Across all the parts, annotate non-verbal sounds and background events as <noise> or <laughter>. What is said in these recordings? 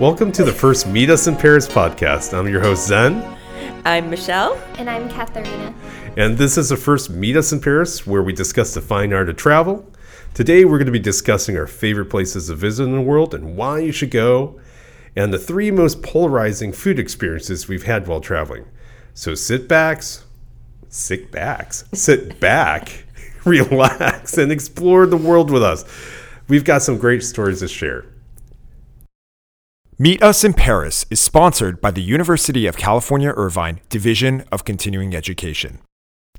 Welcome to the first Meet Us in Paris podcast. I'm your host, Zen. I'm Michelle. And I'm Katharina. And this is the first Meet Us in Paris where we discuss the fine art of travel. Today, we're going to be discussing our favorite places to visit in the world and why you should go, and the three most polarizing food experiences we've had while traveling. So sit backs, sit backs, sit back, <laughs> relax, and explore the world with us. We've got some great stories to share. Meet Us in Paris is sponsored by the University of California Irvine Division of Continuing Education.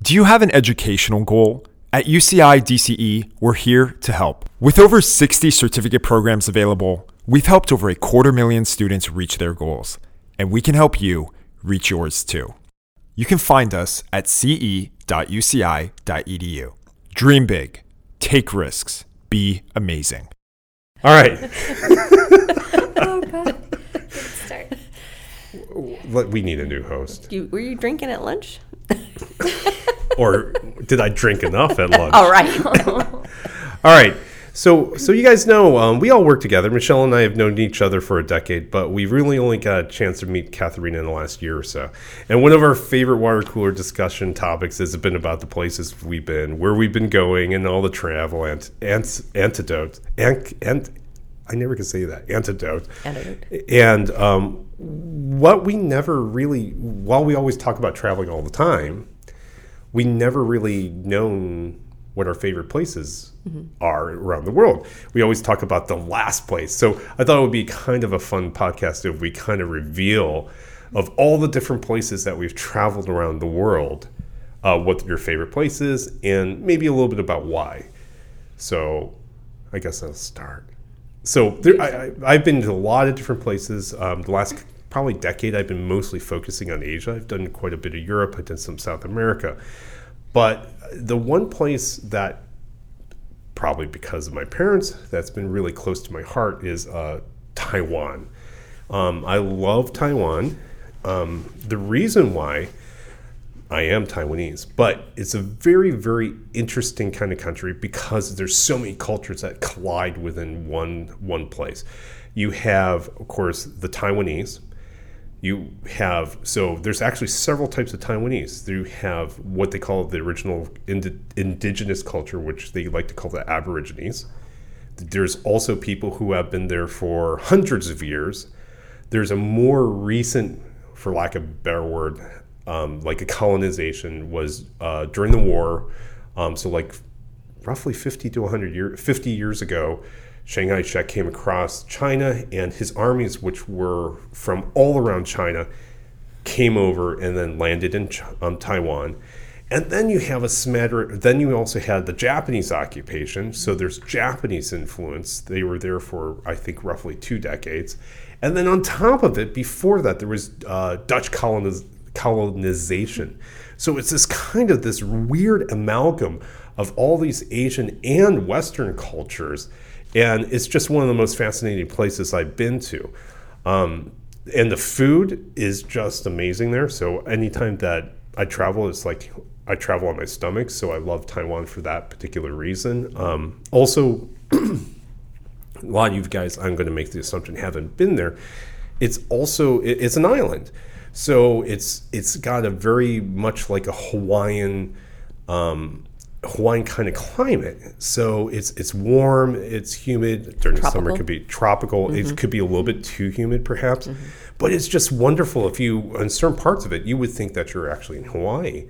Do you have an educational goal? At UCI DCE, we're here to help. With over 60 certificate programs available, we've helped over a quarter million students reach their goals, and we can help you reach yours too. You can find us at ce.uci.edu. Dream big, take risks, be amazing. All right. <laughs> Oh, God. <laughs> Good start. Let- we need a new host. You, were you drinking at lunch? <laughs> Or did I drink enough at lunch? All right. <laughs> All right. So, so you guys know um, we all work together. Michelle and I have known each other for a decade, but we've really only got a chance to meet Katharina in the last year or so. And one of our favorite water cooler discussion topics has been about the places we've been, where we've been going, and all the travel and ant, antidotes. Ant, ant, I never can say that antidote. Antidote. And um, what we never really, while we always talk about traveling all the time, we never really known what our favorite places are around the world. We always talk about the last place. So I thought it would be kind of a fun podcast if we kind of reveal of all the different places that we've traveled around the world, uh, what your favorite place is, and maybe a little bit about why. So I guess I'll start. So there, I, I, I've been to a lot of different places. Um, the last probably decade, I've been mostly focusing on Asia. I've done quite a bit of Europe. I've done some South America. But the one place that, probably because of my parents, that's been really close to my heart is uh, Taiwan. Um, I love Taiwan. Um, the reason why I am Taiwanese, but it's a very, very interesting kind of country because there's so many cultures that collide within one one place. You have, of course, the Taiwanese. You have so there's actually several types of Taiwanese. You have what they call the original indi- indigenous culture, which they like to call the Aborigines. There's also people who have been there for hundreds of years. There's a more recent, for lack of a better word, um, like a colonization was uh, during the war. Um, so like roughly 50 to 100 years, 50 years ago, Chiang Kai-shek came across China, and his armies, which were from all around China, came over and then landed in um, Taiwan. And then you have a smatter. then you also had the Japanese occupation. So there's Japanese influence. They were there for, I think, roughly two decades. And then on top of it, before that, there was uh, Dutch coloniz- colonization. So it's this kind of this weird amalgam of all these Asian and Western cultures. And it's just one of the most fascinating places I've been to. Um, and the food is just amazing there. So anytime that I travel, it's like I travel on my stomach. So I love Taiwan for that particular reason. Um, also, a lot of you guys, I'm going to make the assumption, haven't been there. It's also it's an island, so it's it's got a very much like a Hawaiian. Um, Hawaiian kind of climate, so it's it's warm, it's humid during the summer. It could be tropical. It could be a little bit too humid, perhaps, but it's just wonderful. If you in certain parts of it, you would think that you're actually in Hawaii,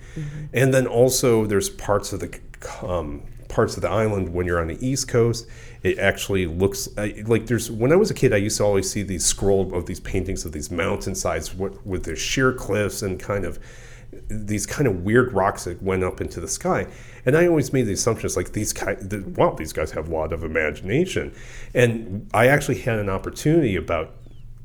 and then also there's parts of the um, parts of the island when you're on the east coast. It actually looks uh, like there's. When I was a kid, I used to always see these scroll of these paintings of these mountainsides with, with their sheer cliffs and kind of these kind of weird rocks that went up into the sky. And I always made the assumptions like these guys, wow, these guys have a lot of imagination. And I actually had an opportunity about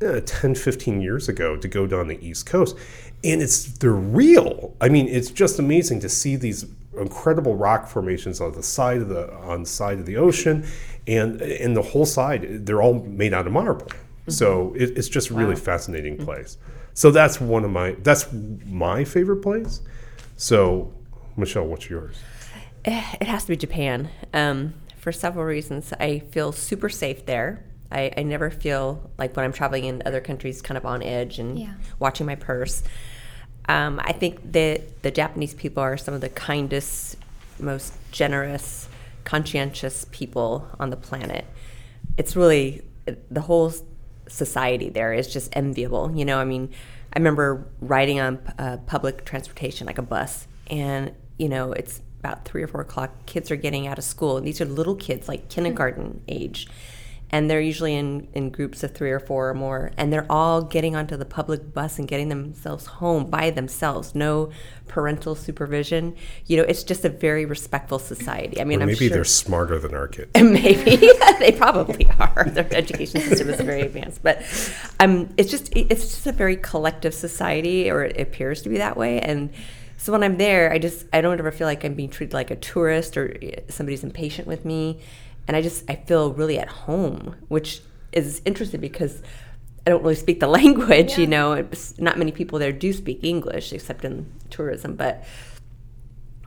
uh, 10, 15 years ago to go down the East Coast. And it's, they're real. I mean, it's just amazing to see these incredible rock formations on the side of the, on the side of the ocean. And, and the whole side, they're all made out of marble. So it, it's just a really fascinating place. So that's one of my that's my favorite place. So Michelle, what's yours? Eh, It has to be Japan um, for several reasons. I feel super safe there. I, I never feel like when I'm traveling in other countries, kind of on edge and Yeah. watching my purse. Um, I think that the Japanese people are some of the kindest, most generous, conscientious people on the planet. It's really the whole society there is just enviable. You know, I mean, I remember riding on uh, public transportation, like a bus, and you know, it's about three or four o'clock. Kids are getting out of school, these are little kids, like kindergarten age and they're usually in, in groups of three or four or more. And they're all getting onto the public bus and getting themselves home by themselves. No parental supervision. You know it's just a very respectful society. I mean Or i'm maybe sure they're smarter than our kids. <laughs> maybe. <laughs> They probably are. Their education system is very advanced. But um, it's just it's just a very collective society or it appears to be that way. And so when i'm there i just i don't ever feel like i'm being treated like a tourist or somebody's impatient with me and i just i feel really at home which is interesting because I don't really speak the <laughs> language, you know. It's, not many people there do speak English except in tourism, but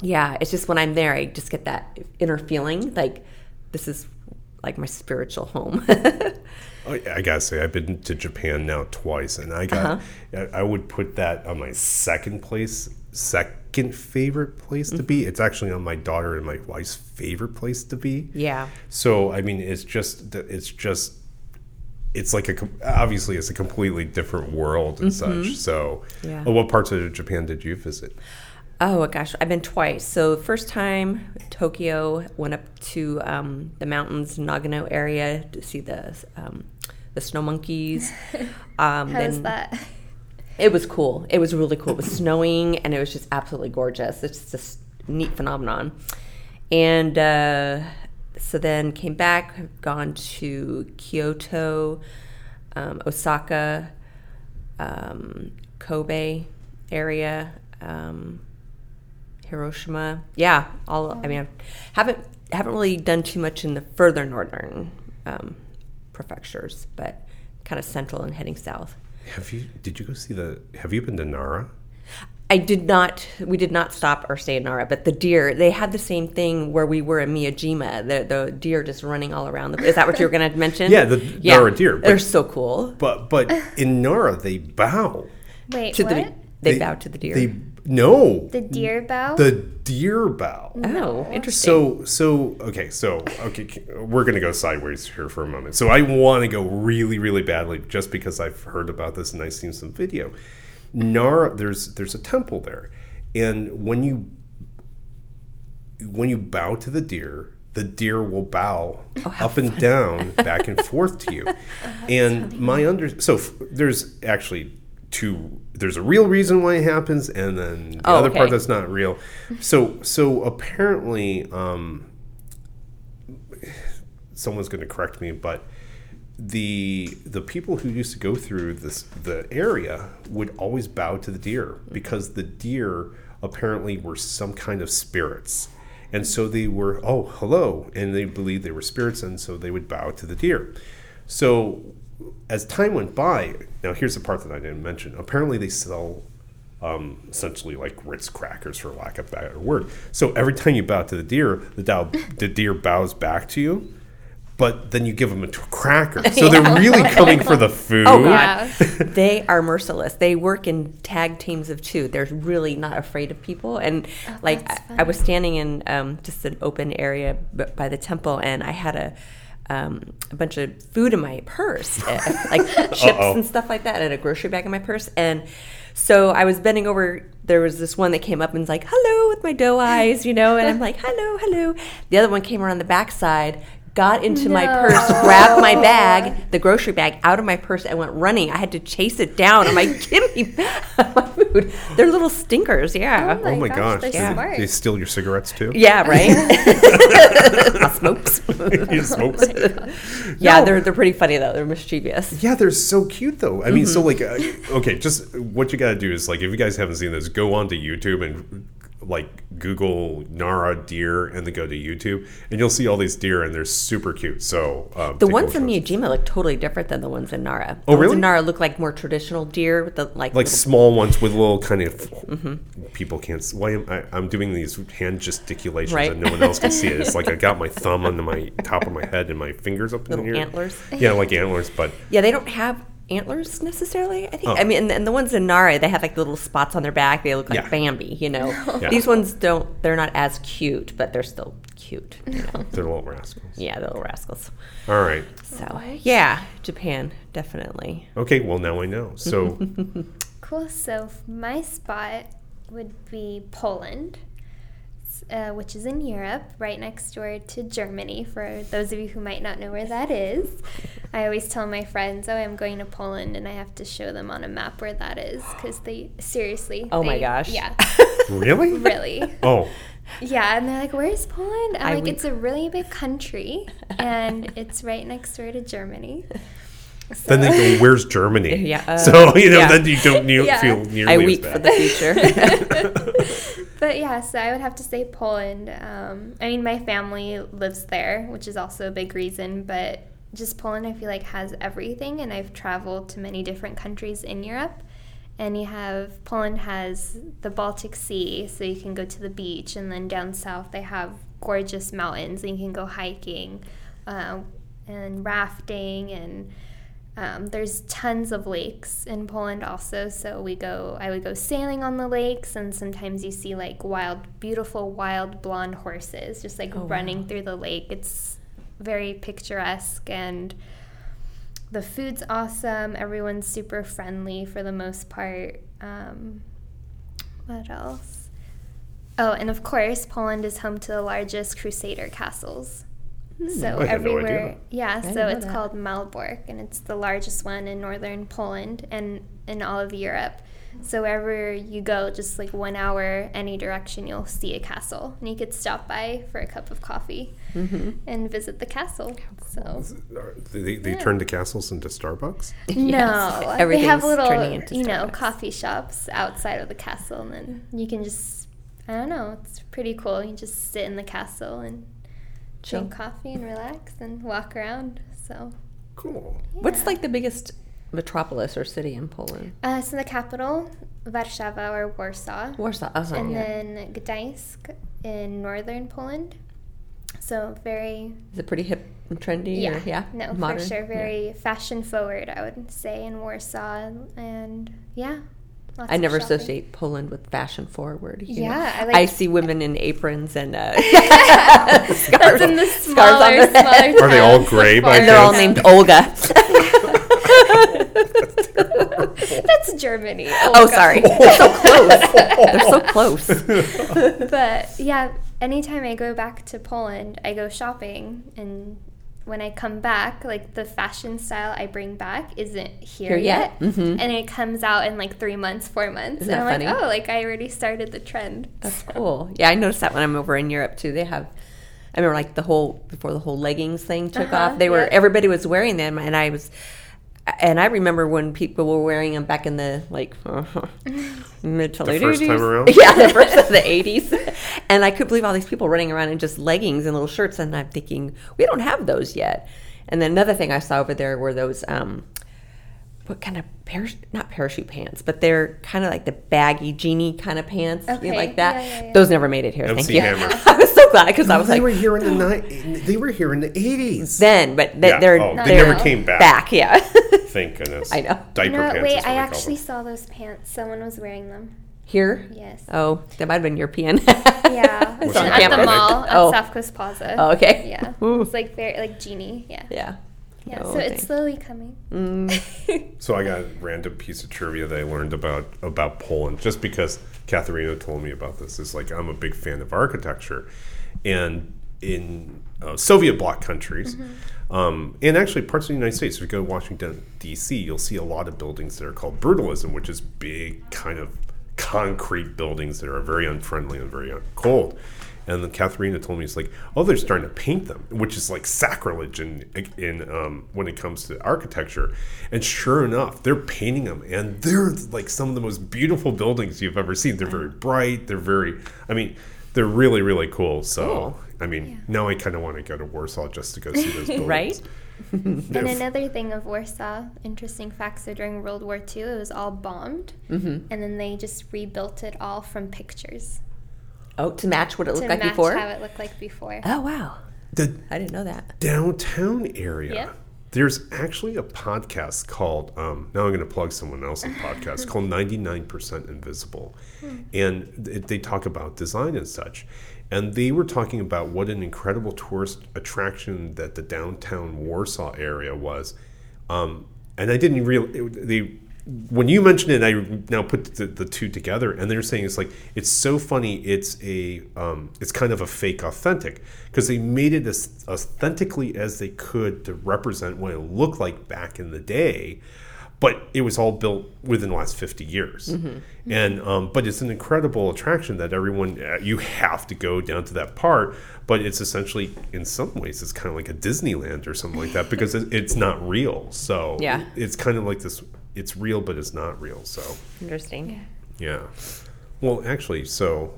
yeah, it's just when I'm there, I just get that inner feeling like this is like my spiritual home. <laughs> I, I gotta say, I've been to Japan now twice, and I got, Uh-huh. I I would put that on my second place, second favorite place to Mm-hmm. be. It's actually on my daughter and my wife's favorite place to be. yeah. So I mean, it's just, it's just, it's like a, com- obviously it's a completely different world and such. So, Mm-hmm. Yeah. Uh, what parts of Japan did you visit? Oh gosh, I've been twice. So first time Tokyo went up to um, the mountains, Nagano area to see the um, the snow monkeys. <laughs> Um, How's then- that? It was cool. It was really cool. It was snowing and it was just absolutely gorgeous. It's just a neat phenomenon. And uh, so then came back, gone to Kyoto, um, Osaka, um, Kobe area, um, Hiroshima. Yeah, all. I mean, I haven't haven't really done too much in the further northern um, prefectures, but kind of central and heading south. Have you? Did you go see the? Have you been to Nara? I did not. We did not stop or stay in Nara, but the deer. They had the same thing where we were in Miyajima. The the deer just running all around. The, is that what you were going <laughs> to mention? Yeah, the Nara deer, but- They're so cool. But but in Nara they bow. Wait, To what? the they, bow to the deer. They no. the deer bow? the deer bow. oh, interesting. So so okay so okay we're gonna go sideways here for a moment. So I want to go really really badly just because I've heard about this and I've seen some video. Nara, there's there's a temple there, and when you when you bow to the deer, the deer will bow up and down, back and forth to you. <laughs> and my under so f- there's actually two. There's a real reason why it happens, and then the Oh, other part that's not real. So so apparently, um, someone's going to correct me, but the the people who used to go through this the area would always bow to the deer because the deer apparently were some kind of spirits and so they were oh hello and they believed they were spirits and so they would bow to the deer so as time went by now here's the part that i didn't mention apparently they sell um, essentially like Ritz crackers, for lack of a better word. So every time you bow to the deer, the, dow, the deer bows back to you, but then you give them a t- cracker. <laughs> So they're really coming for the <laughs> food. Oh God, Yeah. <laughs> they are merciless. They work in tag teams of two. They're really not afraid of people. And like Oh, that's I, I was standing in um, just an open area by the temple, and I had a. Um, a bunch of food in my purse, eh, <laughs> like chips Uh-oh. and stuff like that, and a grocery bag in my purse. And so I was bending over. There was this one that came up and was like, "Hello," with my doe eyes, you know, and I'm like, "Hello, hello." The other one came around the backside, got into my purse, grabbed my bag, the grocery bag, out of my purse, and went running. I had to chase it down. I'm like, <laughs> "Give me my food." They're little stinkers, yeah. Oh my gosh, gosh. they're smart. they steal your cigarettes too? Yeah, right. <laughs> <laughs> Smokes. You smoke? yeah, No. they're they're pretty funny though. They're mischievous. Yeah, they're so cute though. I mean, so like, Mm-hmm. uh, okay, just what you got to do is like, if you guys haven't seen this, go onto YouTube and like Google Nara deer and then go to YouTube, and you'll see all these deer, and they're super cute. So um, The ones in. Miyajima look totally different than the ones in Nara. Oh, the ones really? in Nara look like more traditional deer with the like. like small ones with little kind of Mm-hmm. people can't. Why am I? I'm doing these hand gesticulations Right. and no one else can see it. It's like I got my <laughs> thumb on my top of my head and my fingers up in Little the air. antlers. Yeah, like antlers, but yeah, they don't have antlers necessarily. I think. Oh. I mean, and, and the ones in Nara, they have like little spots on their back. They look like Yeah. Bambi. You know, <laughs> Yeah. these ones don't. They're not as cute, but they're still cute. You know. <laughs> they're little rascals. yeah, the little rascals. All right. So oh, yeah, Japan definitely. Okay. Well, now I know. So <laughs> Cool. So my spot would be Poland, s- uh, which is in Europe, right next door to Germany. For those of you who might not know where that is, I always tell my friends, "Oh, I'm going to Poland," and I have to show them on a map where that is because they seriously. Oh my gosh. Yeah. <laughs> really? Really. Oh, Yeah, and they're like, "Where's Poland?" I'm I like, weep. "It's a really big country, and it's right next door to Germany." <laughs> then they go, "Where's Germany?" <laughs> Yeah, uh, so you know, yeah. then you don't ne- Yeah. feel nearly I as weep for the future. But yeah, so I would have to say Poland. Um, I mean, my family lives there, which is also a big reason. But just Poland, I feel like has everything, and I've traveled to many different countries in Europe. And you have Poland has the Baltic Sea, so you can go to the beach, and then down south they have gorgeous mountains, and you can go hiking, uh, and rafting, and um, there's tons of lakes in Poland also. So we go, I would go sailing on the lakes, and sometimes you see like wild, beautiful wild blonde horses just like Oh, running through the lake. It's very picturesque and the food's awesome. Everyone's super friendly for the most part. Um, what else? Oh, and of course, Poland is home to the largest Crusader castles. So I had no everywhere, idea. yeah. didn't So it's that. called Malbork, and it's the largest one in northern Poland and in all of Europe. So wherever you go, just like one hour any direction, you'll see a castle, and you could stop by for a cup of coffee Mm-hmm. and visit the castle. So They, they Yeah. turn the castles into Starbucks. <laughs> no, <laughs> they have little, into you know, coffee shops outside of the castle, and then you can just, I don't know, it's pretty cool. You just sit in the castle and Chill. drink coffee and relax and walk around. So, Cool. What's like the biggest metropolis or city in Poland? Uh, so the capital, Warszawa or Warsaw, Warsaw. Oh, and yeah. then Gdańsk in northern Poland. So very, Is it pretty hip and trendy? yeah, Or, yeah. no, Modern? for sure, Yeah. very fashion forward. I would say in Warsaw, and yeah. Lots I never shopping. associate Poland with fashion forward. you. Yeah, I I, like- see women in aprons and uh, <laughs> <laughs> That's scarves, in the scarves on smaller, their head. smaller Are they all gray by And they're all named. Olga. <laughs> That's Germany. oh, sorry. They're so close. They're so close. But yeah, anytime I go back to Poland, I go shopping, and when I come back, like the fashion style I bring back isn't here, Here yet? yet, Mhm. and it comes out in like three months, four months, Isn't and I'm funny? like, oh, like I already started the trend. That's cool. Yeah, I noticed that when I'm over in Europe too. They have, I remember like the whole before the whole leggings thing took Uh-huh, off. They were everybody was wearing them, and I was, and I remember when people were wearing them back in the like <laughs> mid to The late first time 80s. around? <laughs> Yeah, the <laughs> first of the eighties, and I could believe all these people running around in just leggings and little shirts, and I'm thinking we don't have those yet. And then another thing I saw over there were those. Um, what kind of parachute, not parachute pants, but they're kind of like the baggy genie kind of pants, you know, like that. yeah, yeah, yeah. Those never made it here. MC Thank you. Hammer. I was so glad because I was like, they like, were here in the ni- They were here in the eighties. then, but they, Yeah. they're, Oh, they they're never came back. Back, yeah. <laughs> Thank goodness. I know. Diaper You know what? pants. Wait, is what I we call actually them. saw those pants. Someone was wearing them. here. Yes. Oh, that might have been European. <laughs> Yeah, Was it's it at the campus? mall at Oh. South Coast Plaza. Oh, okay. Yeah, <laughs> Ooh. it's like very like genie. Yeah, yeah. yeah. Oh, so okay. it's slowly coming. Mm. So I got a random piece of trivia that I learned about about Poland just because Katharina told me about this. It's like I'm a big fan of architecture, and in uh, Soviet bloc countries, um, and actually parts of the United States, if you go to Washington D.C., you'll see a lot of buildings that are called brutalism, which is big kind of concrete buildings that are very unfriendly and very cold. And then Katharina told me it's like, oh, they're starting to paint them, which is like sacrilege in in um, when it comes to architecture. And sure enough, they're painting them, and they're like some of the most beautiful buildings you've ever seen. They're very bright. They're very, I mean, they're really really cool. So Cool. I mean, now I kind of want to go to Warsaw just to go see those <laughs> buildings. Right? <laughs> And another thing of Warsaw, interesting fact so during World War II, it was all bombed. Mm-hmm. And then they just rebuilt it all from pictures Oh, to match what it to looked like match before? how it looked like before. Oh, wow. the I didn't know that. downtown area. Yeah. There's actually a podcast called, um, now I'm going to plug someone else's podcast <laughs> called 99% Invisible. And it, they talk about design and such. And they were talking about what an incredible tourist attraction that the downtown Warsaw area was. Um, and I didn't really, they, when you mentioned it, I now put the, the two together, and they're saying it's like it's so funny. It's a um, it's kind of a fake authentic because they made it as authentically as they could to represent what it looked like back in the day, but it was all built within the last fifty years. And um, but it's an incredible attraction that everyone uh, you have to go down to that part. But it's essentially, in some ways, it's kind of like a Disneyland or something like that because it's not real. So Yeah. it's kind of like this it's real but it's not real so Interesting. yeah well actually so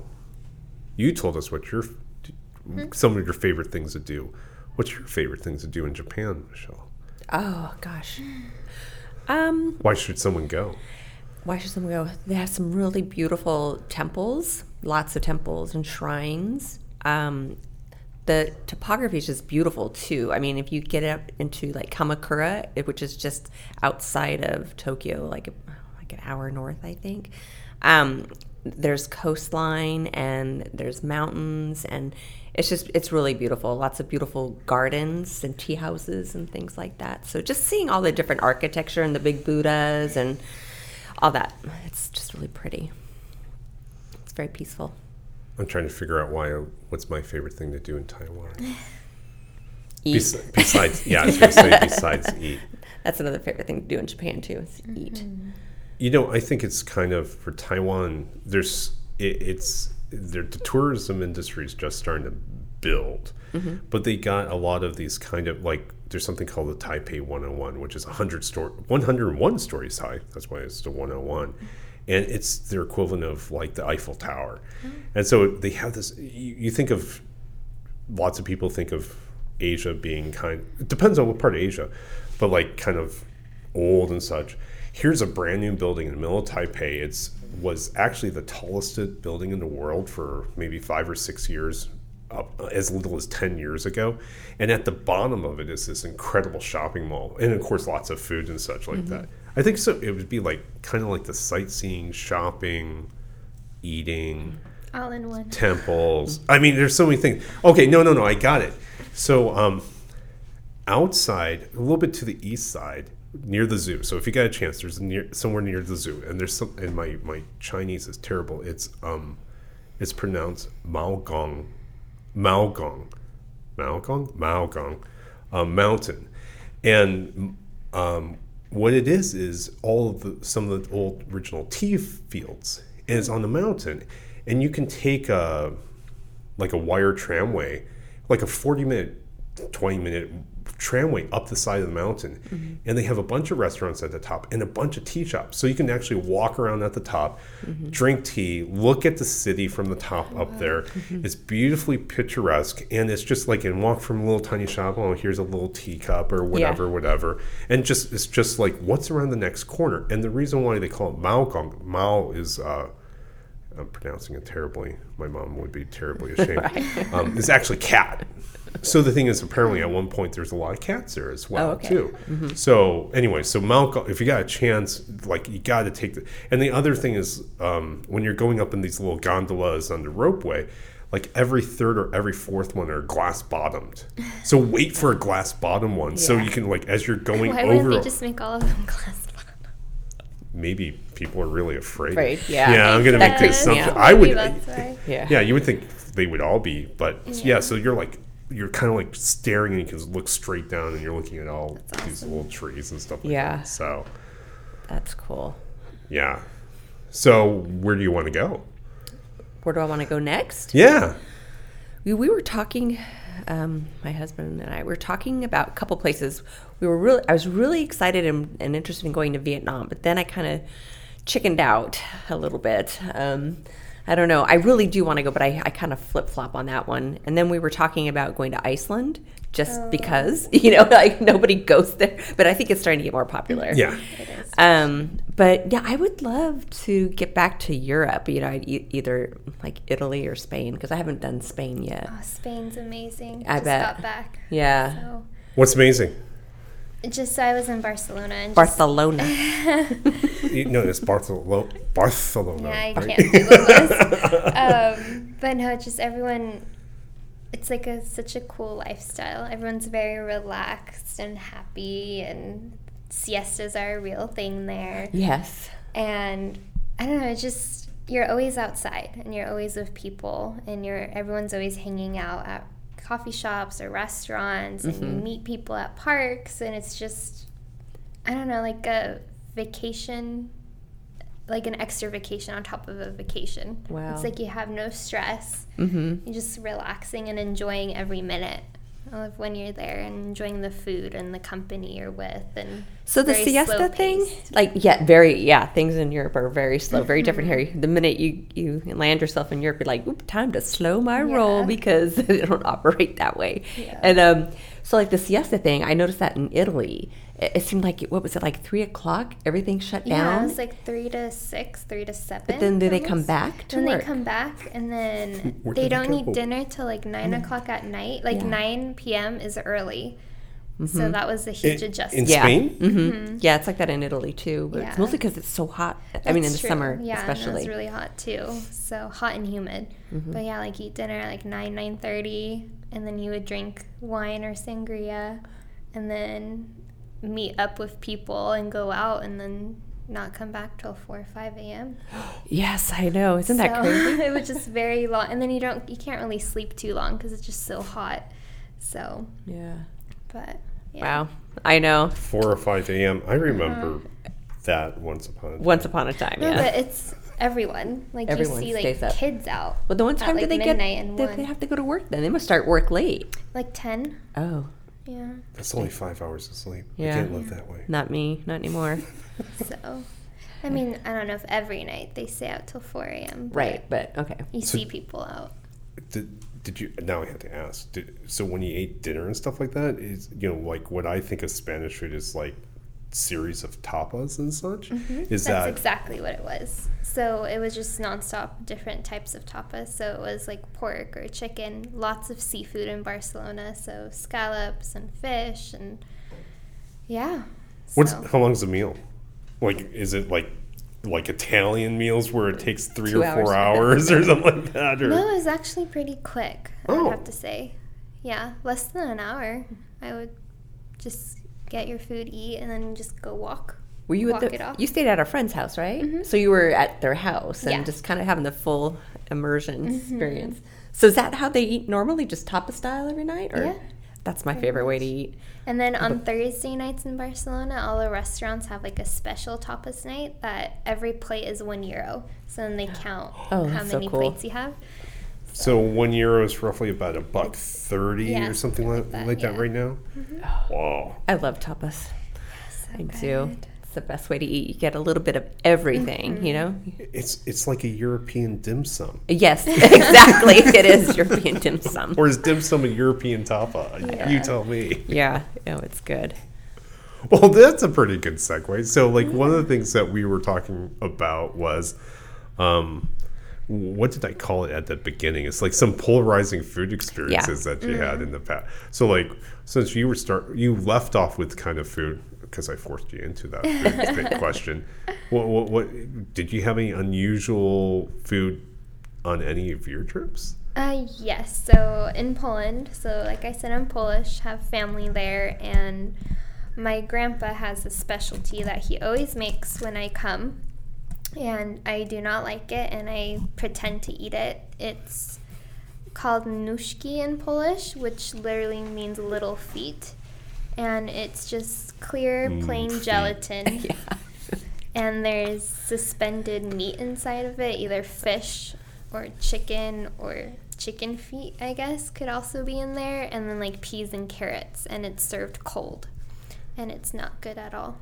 you told us what your some of your favorite things to do what's your favorite things to do in japan michelle Oh, gosh. Um, why should someone go why should someone go? They have some really beautiful temples, lots of temples and shrines. Um, the topography is just beautiful too. I mean, if you get up into like Kamakura, which is just outside of Tokyo, like like an hour north, I think. Um, there's coastline and there's mountains and it's just it's really beautiful. Lots of beautiful gardens and tea houses and things like that. So just seeing all the different architecture and the big Buddhas and all that, it's just really pretty. It's very peaceful. i'm trying to figure out why what's my favorite thing to do in taiwan <laughs> Eat. Bes- besides yeah i was going to say besides <laughs> eat That's another favorite thing to do in Japan too. Is eat. Mm-hmm. You know, I think it's kind of for Taiwan. There's it, it's there, the tourism industry is just starting to build, mm-hmm. but they got a lot of these kind of like there's something called the Taipei 101, which is 100 story 101 stories high. That's why it's the 101, and it's their equivalent of like the Eiffel Tower, oh. and so they have this. You, you think of lots of people think of Asia being kind. It depends on what part of Asia, but like kind of old and such. Here's a brand new building in the middle of Taipei. It's was actually the tallest building in the world for maybe five or six years, up as little as ten years ago. And at the bottom of it is this incredible shopping mall, and of course lots of food and such like that. I think so. It would be like kind of like the sightseeing, shopping, eating All in one. temples. I mean, there's so many things. Okay, no, no, no, I got it. So, um, outside, a little bit to the east side, near the zoo. So, if you got a chance, there's near somewhere near the zoo, and there's some. And my my Chinese is terrible. It's um, it's pronounced Maogong, Maogong, Maogong, Maogong, um, mountain, and um, what it is is all of the some of the old original tea fields, it's on the mountain, and you can take a like a wire tramway, like a forty minute, twenty minute tramway up the side of the mountain, mm-hmm. and they have a bunch of restaurants at the top and a bunch of tea shops, so you can actually walk around at the top, mm-hmm. drink tea, look at the city from the top up there. Mm-hmm. It's beautifully picturesque, and it's just like and walk from a little tiny shop. Oh, here's a little teacup or whatever, whatever, and just it's just like what's around the next corner. And the reason why they call it Mao Gong, Mao is. Uh, I'm pronouncing it terribly. My mom would be terribly <laughs> ashamed. um, it's actually cat. So the thing is, apparently at one point there's a lot of cats there as well Oh, okay. too. So anyway, so Malcolm, if you got a chance, like you got to take the. And the other thing is, um, when you're going up in these little gondolas on the ropeway, like every third or every fourth one are glass bottomed. So wait for a glass bottom one, so you can like as you're <laughs> going Why over. they just make all of them <laughs> glass bottom? maybe people are really afraid. Afraid, yeah. Yeah, I'm gonna make the That's- assumption. yeah. I would. Maybe that's why. Yeah. Yeah, you would think they would all be, but yeah. Yeah. so you're like you're kind of like staring and you can look straight down and you're looking at all these little trees and stuff. Like Yeah. That. So That's cool. yeah. So where do you want to go? Where do I want to go next? Yeah. We, we were talking, um, my husband and I were talking about a couple places. We were really, I was really excited and, and interested in going to Vietnam, but then I kind of chickened out a little bit. Um, I don't know. I really do want to go, but I, I kind of flip flop on that one. And then we were talking about going to Iceland just Oh. because, <laughs> you know, like nobody goes there. But I think it's starting to get more popular. Yeah. Um, but yeah, I would love to get back to Europe. You know, I'd e- either like Italy or Spain because I haven't done Spain yet. Oh, Spain's amazing. I just bet. got back. Yeah, So What's amazing? Just so I was in Barcelona and just, Barcelona. <laughs> You know, it's Barcelona. Barcelona. Yeah, I right? can't do the list. um, but no, it's just everyone. It's like a such a cool lifestyle. Everyone's very relaxed and happy, and siestas are a real thing there. yes. And I don't know, it's just you're always outside, and you're always with people, and you're everyone's always hanging out at coffee shops or restaurants, and you meet people at parks, and it's just I don't know, like a vacation, like an extra vacation on top of a vacation. Wow. It's like you have no stress. Mm-hmm. You're just relaxing and enjoying every minute of when you're there and enjoying the food and the company you're with. And So the siesta thing, like yeah, very yeah, things in Europe are very slow, very <laughs> different here. The minute you you land yourself in Europe, you're like, Oop, time to slow my roll because <laughs> they don't operate that way. Yeah. And um, so like the siesta thing, I noticed that in Italy, it, it seemed like what was it like three o'clock? Everything shut Yeah, down. it was like three to six, three to seven. but then do they come back to Then work? they come back, and then Where they do they don't go? eat dinner till like nine o'clock at night. Like Mm. Yeah. nine p.m. is early, Mm-hmm. so that was a huge In- adjustment. in yeah. Spain? hmm Yeah, it's like that in Italy too, but it's mostly because it's so hot. I mean, in the true. summer yeah, especially. and it's really hot too. So hot and humid. Mm-hmm. But yeah, like eat dinner at like nine nine thirty, and then you would drink wine or sangria, and then meet up with people and go out, and then not come back till four or five a.m. <gasps> yes, I know. Isn't that crazy? <laughs> it was just very long, and then you don't you can't really sleep too long because it's just so hot. So, yeah. but yeah. Wow. I know. Four or five a.m. I remember Uh-huh. that once upon a time. Once upon a time, No, yeah. but it's everyone. Like Everyone you see, stays like up. kids out. But the one at, time did like, they get? midnight and Did one. they have to go to work? Then they must start work late. Like ten. Oh, Yeah. That's only five hours of sleep. Yeah. I can't live that way. not me, not anymore. <laughs> So, I mean, I don't know if every night they stay out till 4 a.m. right, but okay. You So- see people out. Did, did you? Now I have to ask. Did, so when you ate dinner and stuff like that, is you know like what I think of Spanish food is like series of tapas and such. Is Mm-hmm. That's that exactly what it was. So it was just nonstop different types of tapas. So it was like pork or chicken, lots of seafood in Barcelona. So scallops and fish and yeah. what's So- how long's the meal? Like is it like like Italian meals where it takes three Two or four hours. hours or <laughs> something like that? Or No, it was actually pretty quick. I Oh. would have to say, yeah, less than an hour. I would just get your food, eat, and then just go walk. Were you walk at it the? off. You stayed at a friend's house, right? Mhm. So you were at their house and Yeah. just kind of having the full immersion Mm-hmm. experience. So is that how they eat normally, just tapa style every night? Or Yeah, that's my favorite way to eat. And then on Thursday nights in Barcelona, all the restaurants have like a special tapas night that every plate is one euro. So then they <gasps> count Oh, how that's so many cool. plates you have. So one euro is roughly about a buck thirty yeah, or something something like, like that, like that yeah. right now. Wow. I love tapas. So I do. It's the best way to eat. You get a little bit of everything, Mm-hmm. you know. It's it's like a European dim sum. Yes, <laughs> exactly. it is European dim sum. Or is dim sum a European tapa? You tell me. Yeah, no, it's good. Well, that's a pretty good segue. So, like, one of the things that we were talking about was, um, what did I call it at the beginning? It's like some polarizing food experiences that you had in the past. So, like, since you were start, you left off with kind of food because I forced you into that food <laughs> question. What, what, what did you have any unusual food on any of your trips? Uh, yes. So in Poland, so like I said, I'm Polish, have family there, and my grandpa has a specialty that he always makes when I come, and I do not like it, and I pretend to eat it. It's called nóżki in Polish, which literally means little feet, and it's just clear, Mm, plain feet. gelatin <laughs> Yeah. and there's suspended meat inside of it, either fish or chicken or chicken feet, I guess, could also be in there, and then like peas and carrots, and it's served cold, and it's not good at all.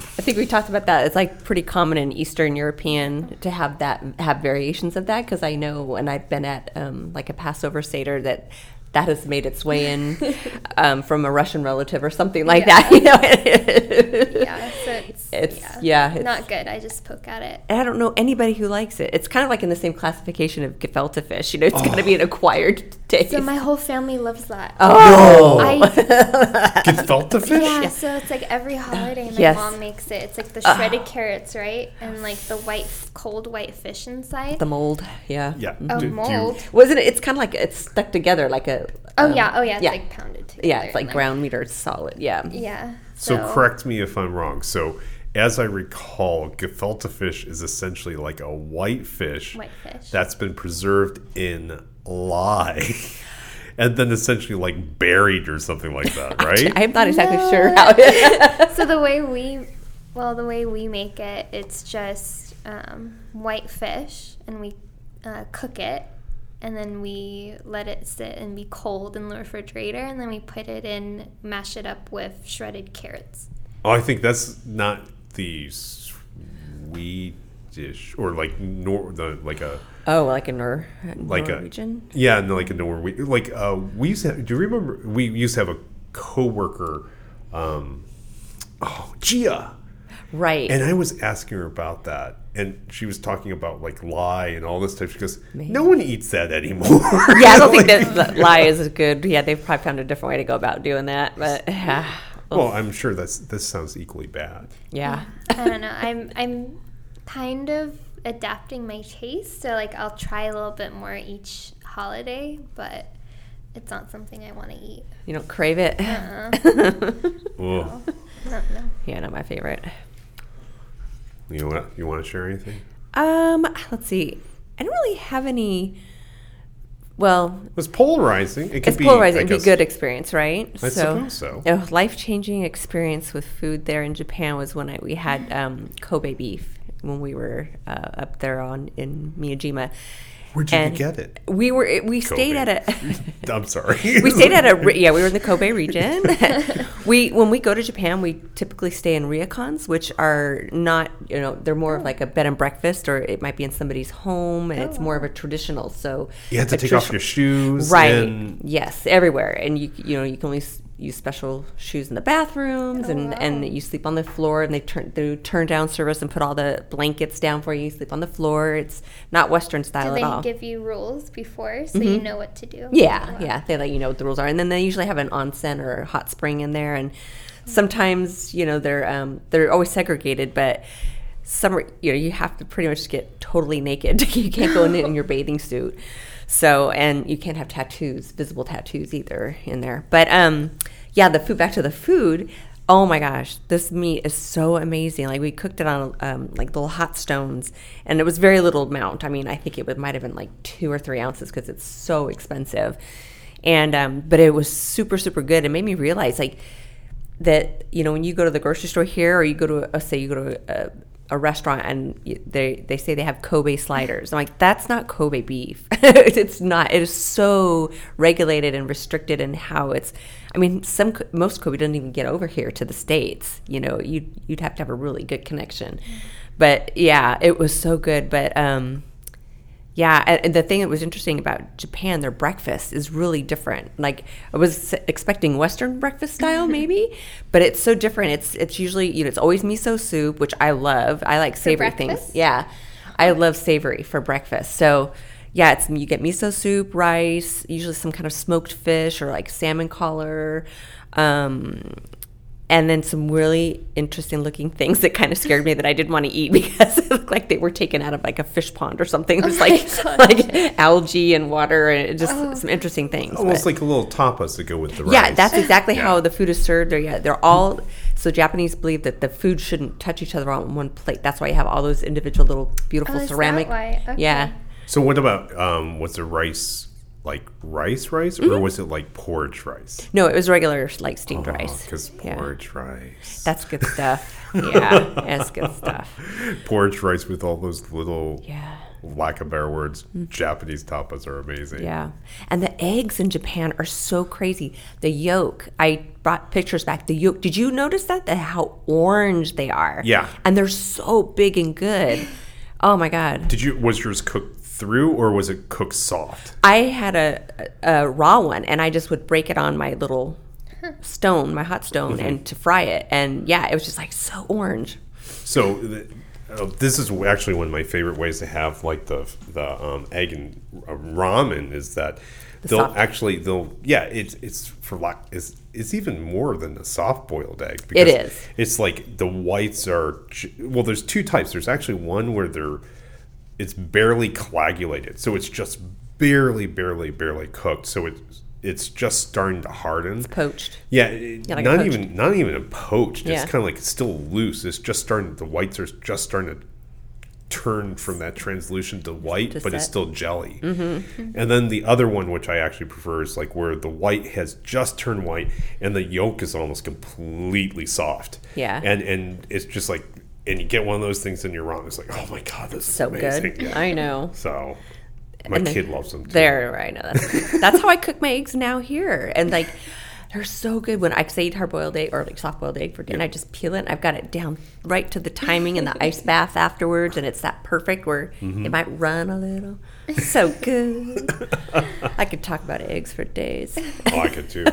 I think we talked about that. It's like pretty common in Eastern European to have that have variations of that because I know when I've been at um, like a Passover Seder that that has made its way in <laughs> um, from a Russian relative or something like Yeah. that. <laughs> You know, Yeah, so it's, It's- yeah, yeah, it's- not good. I just poke at it. And I don't know anybody who likes it. It's kind of like in the same classification of gefilte fish. You know, it's got to be an acquired taste. So my whole family loves that. oh, I, <laughs> Gefilte fish? yeah, so it's like every holiday my Yes. mom makes it. It's like the shredded carrots, right? And like the white, cold white fish inside. the mold. Yeah. Yeah. oh, Do- do you- mold. Wasn't it? It's kind of like it's stuck together like a. Oh um, yeah, oh yeah, it's yeah. like pounded together. Yeah, it's like ground meat or solid. Yeah. Yeah. So correct me if I'm wrong. So as I recall, gefilte fish is essentially like a white fish White fish. that's been preserved in lye. <laughs> And then essentially like buried or something like that, <laughs> right? I'm not exactly sure how. <laughs> so the way we, well, the way we make it, it's just um, white fish, and we uh, cook it, and then we let it sit and be cold in the refrigerator, and then we put it in, mash it up with shredded carrots. oh, I think that's not the Swedish dish or like nor the like a oh, like a Nor- like Norwegian. a yeah, no, like a Norwegian. Like uh, we used to. Have, do you remember? We used to have a coworker. Um, oh, Gia. Right. And I was asking her about that, and she was talking about like lye and all this stuff. She goes, "No one eats that anymore." <laughs> yeah, I don't <laughs> think Like- that that lye is good. Yeah, they've probably found a different way to go about doing that. But yeah, Well, I'm sure that's this sounds equally bad. yeah. I don't know. I'm I'm kind of adapting my taste, so like I'll try a little bit more each holiday, but it's not something I want to eat. You don't crave it. Uh-uh. <laughs> Ugh. No, no. yeah, not my favorite. You what? You want to share anything? Um, let's see. I don't really have any. Well, It was polarizing. It could it's be polarizing. It'd be a good experience, right? I suppose so. A life changing experience with food there in Japan was when I, we had um, Kobe beef when we were uh, up there on in Miyajima. Where'd you get it? We were <laughs> <laughs> we stayed at a I'm sorry. we stayed at a yeah we were in the Kobe region. <laughs> we when we go to Japan we typically stay in ryokans, which are not you know they're more of oh. like a bed and breakfast or it might be in somebody's home and it's more of a oh. traditional. So You have to take off your shoes. right and- yes everywhere and you you know you can only use special shoes in the bathrooms and and you sleep on the floor and they turn they do turn down service and put all the blankets down for you. You sleep on the floor. It's not western style at all. Do they give you rules before so you know what to do? Mm-hmm. yeah yeah. They let you know what the rules are. And then they usually have an onsen or a hot spring in there. And sometimes you know they're um, they're always segregated but some you know you have to pretty much get totally naked. <laughs> You can't go in in your bathing suit so and you can't have tattoos visible tattoos either in there. But um yeah the food back to the food. Oh my gosh this meat is so amazing. Like we cooked it on um, like little hot stones and it was very little amount. I mean i think it might have been like two or three ounces because it's so expensive. And um, but it was super super good. It made me realize like that you know when you go to the grocery store here or you go to a, say you go to a, a restaurant and they they say they have Kobe sliders. I'm like that's not Kobe beef. <laughs> it's not. It is so regulated and restricted in how it's. I mean, some most Kobe doesn't even get over here to the states. You know, you you'd have to have a really good connection. But yeah, it was so good. But um, yeah, and the thing that was interesting about Japan, their breakfast is really different. Like I was expecting Western breakfast style, <laughs> maybe, but it's so different. It's it's usually you know it's always miso soup, which I love. I like savory things. Yeah, I love savory for breakfast. So yeah, it's you get miso soup, rice, usually some kind of smoked fish or like salmon collar. Um, and then some really interesting looking things that kind of scared me that I didn't want to eat <laughs> because it looked like they were taken out of like a fish pond or something. It was my like <laughs> like algae and water and just Oh. some interesting things. Almost but- like a little tapas to go with the rice. yeah, that's exactly Yeah. how the food is served. They're, yeah, they're all so Japanese believe that the food shouldn't touch each other on one plate. That's why you have all those individual little beautiful Oh, is that ceramic. why? Okay. Yeah. So what about um, was the rice like rice rice Mm-hmm. or was it like porridge rice? No, it was regular like steamed rice. Because Yeah. porridge rice. That's good <laughs> stuff. Yeah, that's good stuff. porridge rice with all those little Yeah. lack of better words, Japanese tapas are amazing. Yeah. And the eggs in Japan are so crazy. The yolk, I brought pictures back. The yolk, did you notice that? The, how orange they are. Yeah. And they're so big and good. <gasps> Oh my God. Did you was yours cooked through or was it cooked soft? I had a, a raw one and I just would break it on my little stone, my hot stone, Mm-hmm. and to fry it. And yeah, it was just like so orange. So th- uh, this is actually one of my favorite ways to have like the the um, egg and uh, ramen is that they'll soft- actually they'll yeah it's it's for like it's it's even more than a soft boiled egg. Because It is. It's like the whites are well. There's two types. There's actually one where they're it's barely coagulated, so it's just barely, barely, barely cooked. So it's it's just starting to harden. Poached. Yeah, it- Yeah, like not even not even a poached. Yeah. It's kind of like it's still loose. It's just starting. The whites are just starting to turn from that translucent to white, To but it's still jelly. Mm-hmm. And then the other one, which I actually prefer, is like where the white has just turned white and the yolk is almost completely soft. Yeah. and and it's just like. And you get one of those things and you're wrong. It's like, oh my god, this is So amazing. good. <laughs> I know. <laughs> So, my kid loves them too. There, I know that's that's how I cook my eggs now here, and like they're so good. When I say hard boiled egg or like soft boiled egg for dinner, I just peel it. and I've got it down right to the timing and the <laughs> ice bath afterwards, and it's that perfect where Mm-hmm. it might run a little. So good. I could talk about eggs for days. Oh, I could too.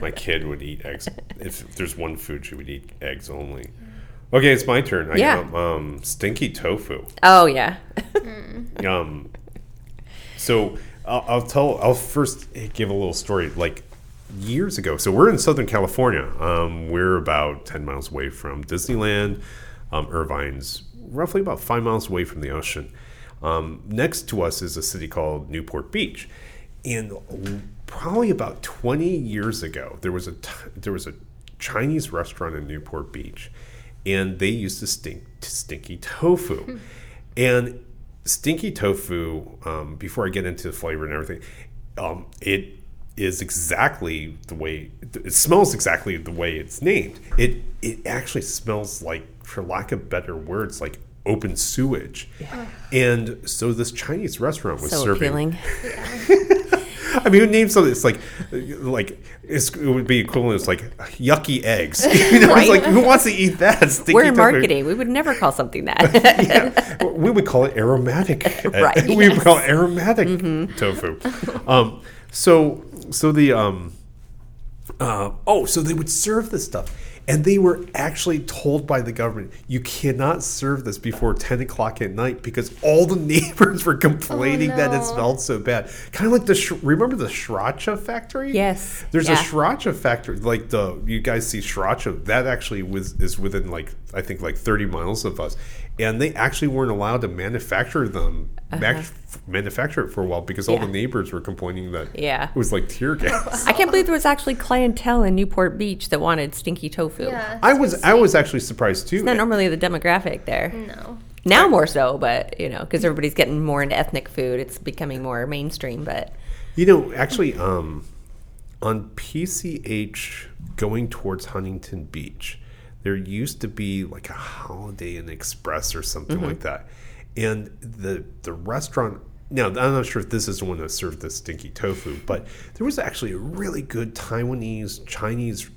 my kid would eat eggs. If there's one food, she would eat eggs only. Okay, it's my turn. I Yeah. got um, stinky tofu. Oh yeah, <laughs> Um, so I'll, I'll tell. I'll first give a little story. Like years ago, so we're in Southern California. Um, we're about ten miles away from Disneyland. Um, Irvine's roughly about five miles away from the ocean. Um, next to us is a city called Newport Beach, and probably about twenty years ago, there was a t- there was a Chinese restaurant in Newport Beach, and they used the stink stinky tofu, <laughs> and stinky tofu. Um, before I get into the flavor and everything, um, it is exactly the way it smells exactly the way it's named. It it actually smells like, for lack of better words, like open sewage. And so this Chinese restaurant was so serving. appealing. <laughs> <laughs> I mean, name something. It's like, like it's, it would be equivalent. It's like yucky eggs. <laughs> you know, it's like who wants to eat that? <laughs> Stinky We're in marketing. We would never call something that. yeah, we would call it aromatic. Right, Mm-hmm. we would call it aromatic tofu. Um, so, so the um, uh, oh, so they would serve this stuff, and they were actually told by the government, you cannot serve this before ten o'clock at night because all the <laughs> neighbors were complaining that it oh, smelled so bad. Kind of like the remember the sriracha factory? Yes, There's a yeah. sriracha factory, like the you guys see sriracha. That actually was is within like I think like 30 miles of us, and they actually weren't allowed to manufacture them, mac- manufacture it for a while because all Uh-huh. The neighbors were complaining that Yeah. it was like tear <laughs> gas. I can't believe there was actually clientele in Newport Beach that wanted stinky tofu. Yeah. I was I was actually surprised too. Not normally the demographic there. No. Now more so, but you know, because everybody's getting more into ethnic food, it's becoming more mainstream. But You know, actually, um, on PCH going towards Huntington Beach, there used to be like a Holiday Inn Express or something mm-hmm. like that, and the the restaurant. Now, I'm not sure if this is the one that served the stinky tofu, but there was actually a really good Taiwanese Chinese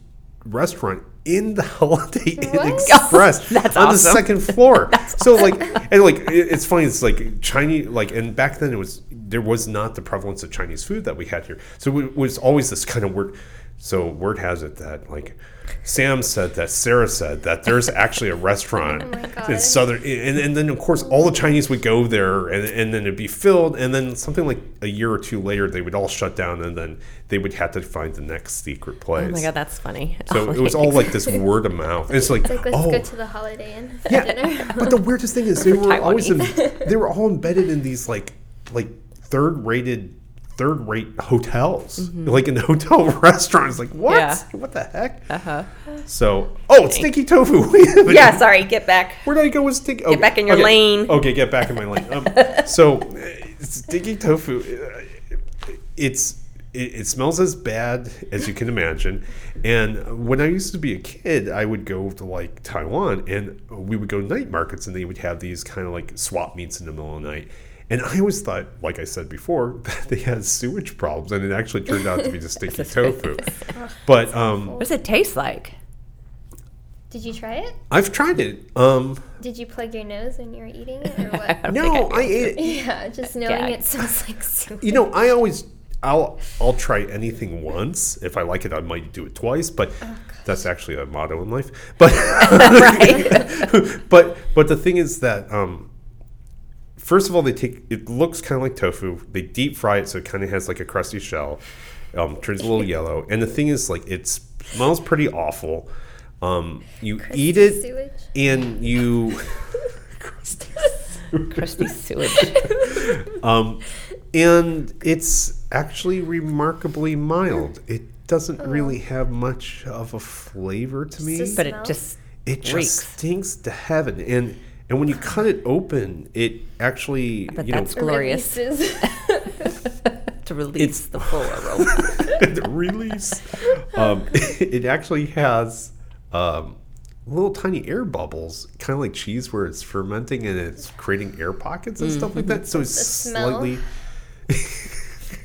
restaurant in the <laughs> Holiday Inn What? Express <laughs> on the second <laughs> floor. so like, and like, it's funny. It's like Chinese, like, and back then it was there was not the prevalence of Chinese food that we had here. So it was always this kind of word. So word has it that like Sam said that Sarah said that there's <laughs> actually a restaurant Oh in southern, and, and then of course all the Chinese would go there, and, and then it'd be filled, and then something like a year or two later they would all shut down, and then they would have to find the next secret place. oh my god, that's funny. So it was all like this <laughs> word of mouth. It's like, It's like let's oh, go to the Holiday Inn for yeah. dinner. but the weirdest thing is <laughs> they were always in, they were all embedded in these like like third rated third rate hotels like in the <laughs> hotel <laughs> restaurants like what Yeah. what the heck Uh-huh. so oh it's stinky tofu <laughs> Wait a minute. Yeah, sorry, get back. where did I go with stinky okay, back in your okay. lane. okay get back in my lane um, so uh, stinky tofu uh, it's it, it smells as bad as you can imagine. And when I used to be a kid, I would go to like Taiwan and we would go to night markets and they would have these kind of like swap meets in the middle of the night. And I always thought, like I said before, <laughs> that they had sewage problems, and it actually turned out to be just stinky tofu. <laughs> But um, What does it taste like? Did you try it? I've tried it. Um, Did you plug your nose when you were eating it, or <laughs> what? don't no, I I ate it. yeah, just knowing Yeah. it smells like soup. You know, I always I'll I'll try anything once. If I like it, I might do it twice. But that's actually a motto in life. But but but the thing is that um, first of all, they take it looks kind of like tofu. They deep fry it so it kind of has like a crusty shell. Um, turns a little <laughs> yellow, and the thing is, like, it smells pretty awful. Um, you eat it, Sewage. and you <laughs> Crusty sewage. <laughs> Um, and it's actually remarkably mild. It doesn't really have much of a flavor to me. But it just it just reeks. stinks to heaven. And and when you cut it open, it actually But you know that's glorious Releases. <laughs> to release the full aroma. <laughs> the release. Um, <laughs> it actually has um, little tiny air bubbles, kind of like cheese, where it's fermenting and it's creating air pockets and stuff like that. So it's slightly.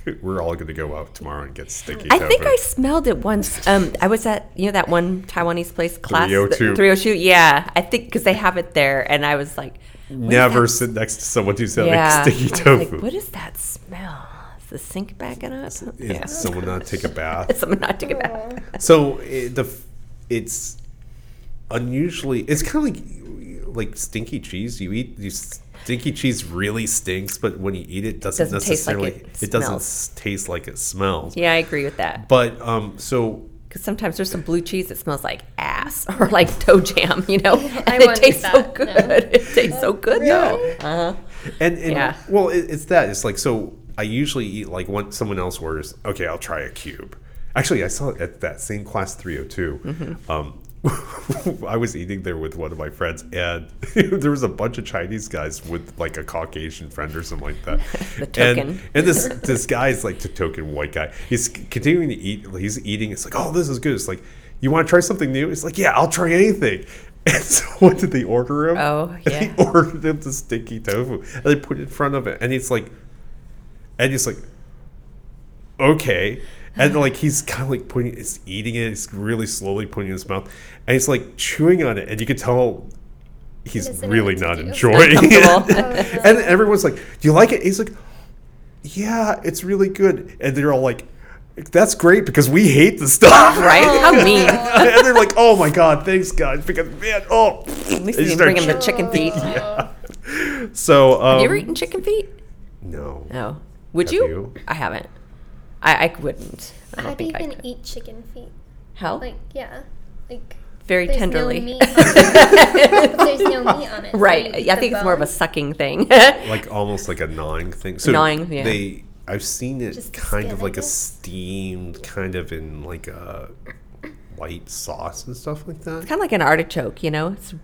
<laughs> We're all going to go out tomorrow and get sticky. I think. I smelled it once. Um, I was at you know that one Taiwanese place class 302. 302. Yeah, I think because they have it there, and I was like, never sit next to someone who's having yeah. stinky tofu. Like, what is that smell? Is the sink backing up? Is Yeah. someone not take a <laughs> bath? Someone not take a bath. So it, the it's unusually it's kind of like like stinky cheese. You eat you stinky cheese really stinks, but when you eat it, doesn't, Doesn't taste like necessarily it doesn't taste like it smells. Yeah, I agree with that. But um, so Because sometimes there's some blue cheese that smells like ass <laughs> or like toe jam, you know? <laughs> And I it won't tastes eat so good. no. <laughs> It tastes so good though. Uh-huh. and, and Yeah. well, it, it's that. It's like so. I usually eat like when someone else orders. Okay, I'll try a cube. Actually, I saw it at that same class 302. Mm-hmm. Um, <laughs> I was eating there with one of my friends, and <laughs> there was a bunch of Chinese guys with like a Caucasian friend or something like that. <laughs> The token. And, and this this guy's like the token white guy. He's continuing to eat. He's eating. It's like, oh, this is good. It's like, you want to try something new? It's like, yeah, I'll try anything. And so what did they order him? Oh, yeah. They ordered him the stinky tofu, and they put it in front of it, and he's like, and he's like, okay. And like he's kind of like putting, he's eating it. He's really slowly putting it in his mouth, and he's like chewing on it, and you can tell he's really not enjoying it. <laughs> And everyone's like, "Do you like it?" He's like, "Yeah, it's really good." And they're all like, "That's great because we hate the stuff." Right? <laughs> How mean. and they're like, "Oh my god, thanks guys!" Because man, oh, At least They you didn't bring him the chicken feet. <laughs> yeah. so um, Have you ever eaten chicken feet? No, No. Would Have you? you? I haven't. I, I wouldn't. I don't How do you even eat chicken feet? How? Like, yeah, like Very there's tenderly. no meat. <laughs> there's no meat on it. right. you I eat the think it's more of a sucking thing. <laughs> like almost like a gnawing thing. So Gnawing, yeah. They, I've seen it Just kind of I like a steamed, kind of in like a white sauce and stuff like that. It's kind of like an artichoke, you know? It's,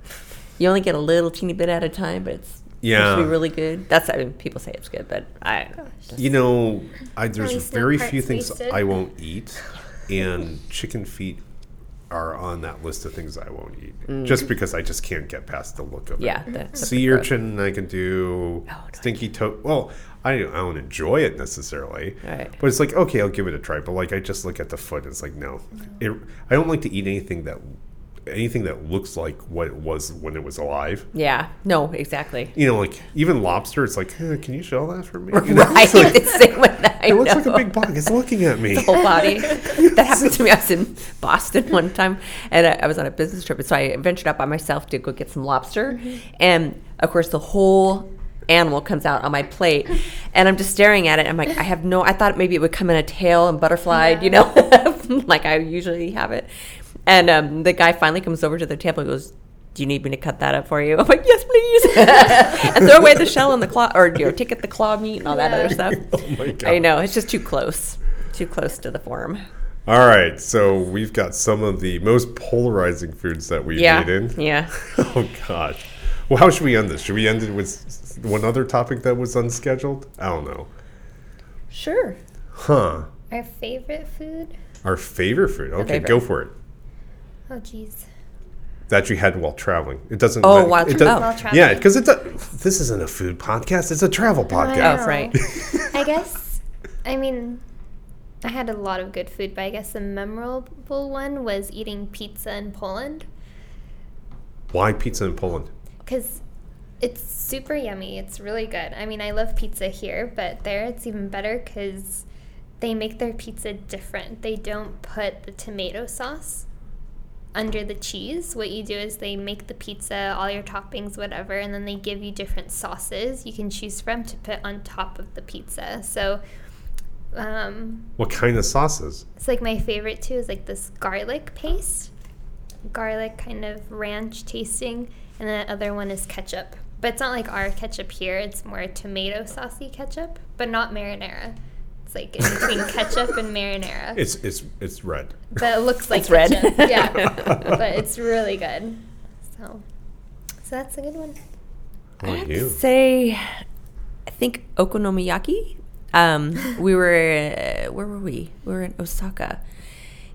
you only get a little teeny bit at a time, but it's supposed Yeah. to be really good. That's I mean, people say it's good, but I You know, I, there's least no very parts few things wasted. I won't eat, and chicken feet are on that list of things I won't eat, just because I just can't get past the look of Mm. yeah. it. That's Sea urchin I can do. Oh, no, Stinky toe. Well, I, I don't enjoy it necessarily, Right. but it's like okay, I'll give it a try. But like I just look at the foot, it's like no, it, I don't like to eat anything that anything that looks like what it was when it was alive. Yeah. No, exactly. You know, like even lobster, it's like, can you shell that for me? <laughs> You know, Right. like, the same with that. I it looks know. like a big bug. It's looking at me. The whole body. <laughs> that happened to me. I was in Boston one time, and I, I was on a business trip, and so I ventured out by myself to go get some lobster, mm-hmm. and of course the whole animal comes out on my plate, and I'm just staring at it. I'm like, I have no. I thought maybe it would come in a tail and butterflied, you know, <laughs> like I usually have it. And um, the guy finally comes over to the table and goes. Do you need me to cut that up for you? <laughs> I'm like, yes, please. <laughs> and throw away the shell and the claw, or you know, take it the claw meat and all that other stuff. <laughs> Oh my god. I know it's just too close, too close to the form. All right, so we've got some of the most polarizing foods that we've Yeah, eaten. yeah. Oh gosh. Well, how should we end this? Should we end it with one other topic that was unscheduled? I don't know. Sure. Huh. Our favorite food? Our favorite food. Okay, favorite. go for it. Oh, jeez. That you had while traveling. It doesn't. Oh, matter. while it tra- does- oh. While Yeah, because it's a. This isn't a food podcast. It's a travel podcast. Oh, right. <laughs> I guess, I mean, I had a lot of good food, but I guess the memorable one was eating pizza in Poland Why pizza in Poland? because it's super yummy. It's really good. I mean, I love pizza here, but there it's even better because they make their pizza different. They don't put the tomato sauce under the cheese. What you do is they make the pizza, all your toppings, whatever, and then they give you different sauces you can choose from to put on top of the pizza. So, um, What kind of sauces? it's like my favorite too is like this garlic paste, garlic kind of ranch tasting, and then the other one is ketchup. But it's not like our ketchup here. It's more tomato saucy ketchup, but not marinara. It's like in between ketchup and marinara. <laughs> It's it's it's red. but it looks like It's red. <laughs> yeah, but it's really good. So, so that's a good one. How about I'd you? say, I think okonomiyaki. Um, we were uh, where were we? We were in Osaka.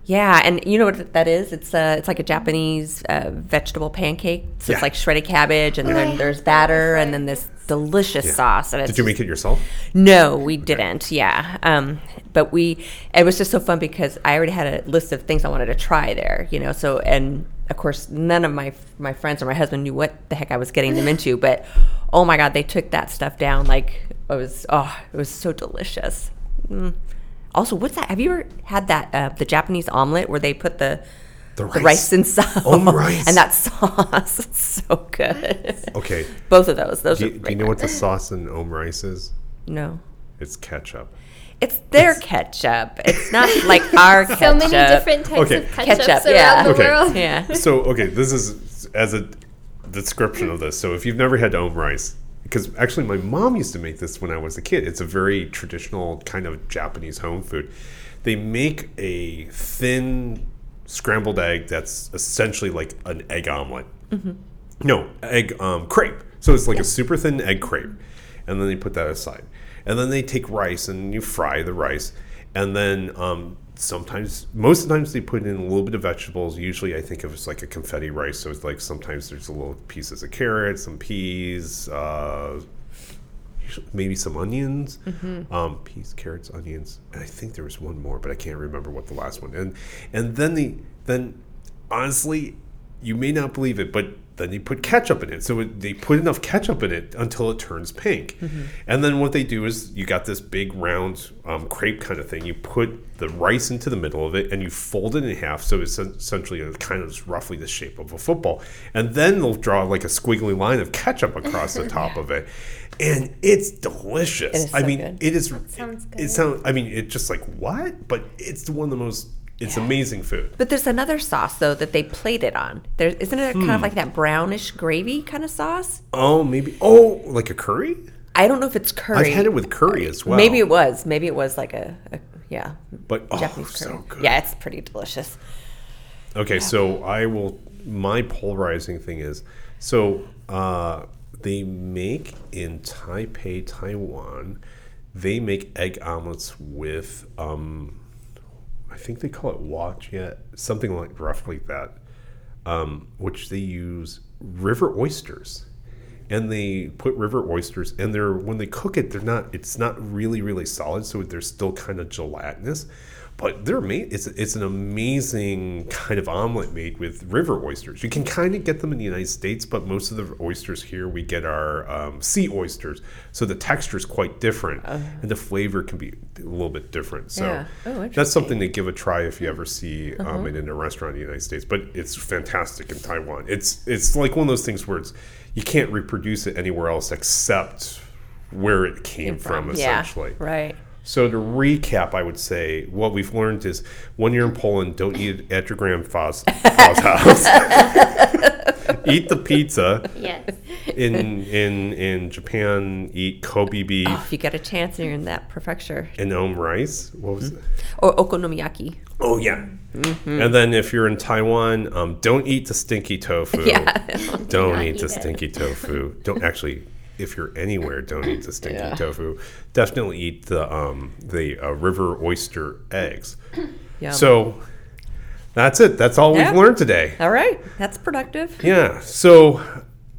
Yeah, and you know what that is? It's uh, it's like a Japanese uh, vegetable pancake. So Yeah. it's like shredded cabbage, and then there's batter, and then this delicious Yeah. sauce. And it's Did you make it yourself? no, we didn't. Yeah. Um, but we, it was just so fun because I already had a list of things I wanted to try there, you know. So, and of course, none of my my friends or my husband knew what the heck I was getting them into. But oh my God, they took that stuff down like it was. Oh, it was so delicious. Mm. Also, what's that? Have you ever had that uh, the Japanese omelet where they put the The the rice inside Om <laughs> rice. and that sauce? <laughs> It's so good. <laughs> Okay. Both of those. Those Do are you, do you know what the sauce in om rice is? No. It's ketchup. It's their ketchup. It's not like our ketchup. So many different types Okay. of ketchups Ketchup, around yeah. the Okay. world. Yeah. So okay, this is as a description of this. So if you've never had om rice, because actually my mom used to make this when I was a kid. It's a very traditional kind of Japanese home food. They make a thin scrambled egg that's essentially like an egg omelet. No, egg um, crepe. So it's like a super thin egg crepe. And then they put that aside. And then they take rice and you fry the rice. And then um, sometimes, most of the times, they put in a little bit of vegetables. Usually, I think of it as like a confetti rice. So it's like sometimes there's a little pieces of carrots, some peas, uh, maybe some onions, um, peas, carrots, onions. And I think there was one more, but I can't remember what the last one. And and then the then honestly, you may not believe it, but then they put ketchup in it. So it, they put enough ketchup in it until it turns pink. And then what they do is you got this big round um, crepe kind of thing. You put the rice into the middle of it and you fold it in half. So it's essentially a, kind of roughly the shape of a football. And then they'll draw like a squiggly line of ketchup across the top of it. And it's delicious. It is I so mean, good. it is. sounds it, good. it sounds. I mean, it's just like what? But it's one of the most. It's amazing food. But there's another sauce though that they plate it on. There isn't it kind of like that brownish gravy kind of sauce. Oh, maybe. Oh, like a curry. I don't know if it's curry. I've had it with curry as well. Maybe it was. Maybe it was like a, a yeah. but oh, Japanese curry. so good. Yeah, it's pretty delicious. Okay, so I will. My polarizing thing is so uh, they make in Taipei, Taiwan. They make egg omelets with, um, I think they call it wajia, something like roughly that, um, which they use river oysters, and they put river oysters, and they're when they cook it, they're not. It's not really really solid, so they're still kind of gelatinous. But they're made. It's it's an amazing kind of omelet made with river oysters. You can kind of get them in the United States, but most of the oysters here we get are um, sea oysters, so the texture is quite different, and the flavor can be a little bit different. So Yeah. Oh, that's something to give a try if you ever see um, it in a restaurant in the United States. But it's fantastic in Taiwan. It's it's like one of those things where it's you can't reproduce it anywhere else except where it came from, yeah, essentially. right. So to recap, I would say what we've learned is when you're in Poland, don't eat at your grandpa's <laughs> house. <laughs> eat the pizza. Yes. In in in Japan, eat Kobe beef Oh, if you get a chance and you're in that prefecture, and om rice. What was it? or okonomiyaki. Oh yeah. And then if you're in Taiwan, um, don't eat the stinky tofu. <laughs> Yeah. Don't not eat the it. stinky tofu. Don't actually if you're anywhere, don't eat the stinky Yeah. tofu. Definitely eat the um, the uh, river oyster eggs. <clears throat> Yum. So that's it. That's all Yeah. we've learned today. All right, that's productive. Yeah. So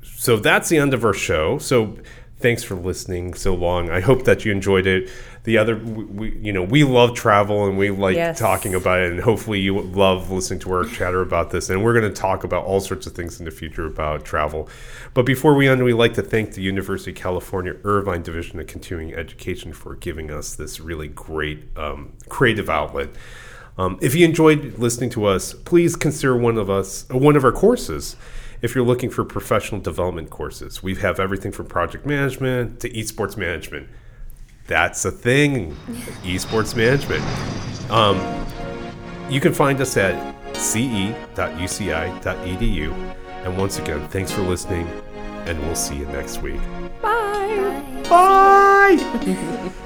so that's the end of our show. So thanks for listening so long. I hope that you enjoyed it. The other we, we you know, we love travel and we like Yes. talking about it and hopefully you love listening to our chatter about this and we're going to talk about all sorts of things in the future about travel. But before we end, we'd like to thank the University of California Irvine Division of Continuing Education for giving us this really great um, creative outlet. Um, if you enjoyed listening to us, please consider one of us uh, one of our courses. If you're looking for professional development courses, we have everything from project management to esports management. That's a thing, esports management. Um, you can find us at ce.uci.edu. And once again, thanks for listening, and we'll see you next week. Bye. Bye. Bye. <laughs>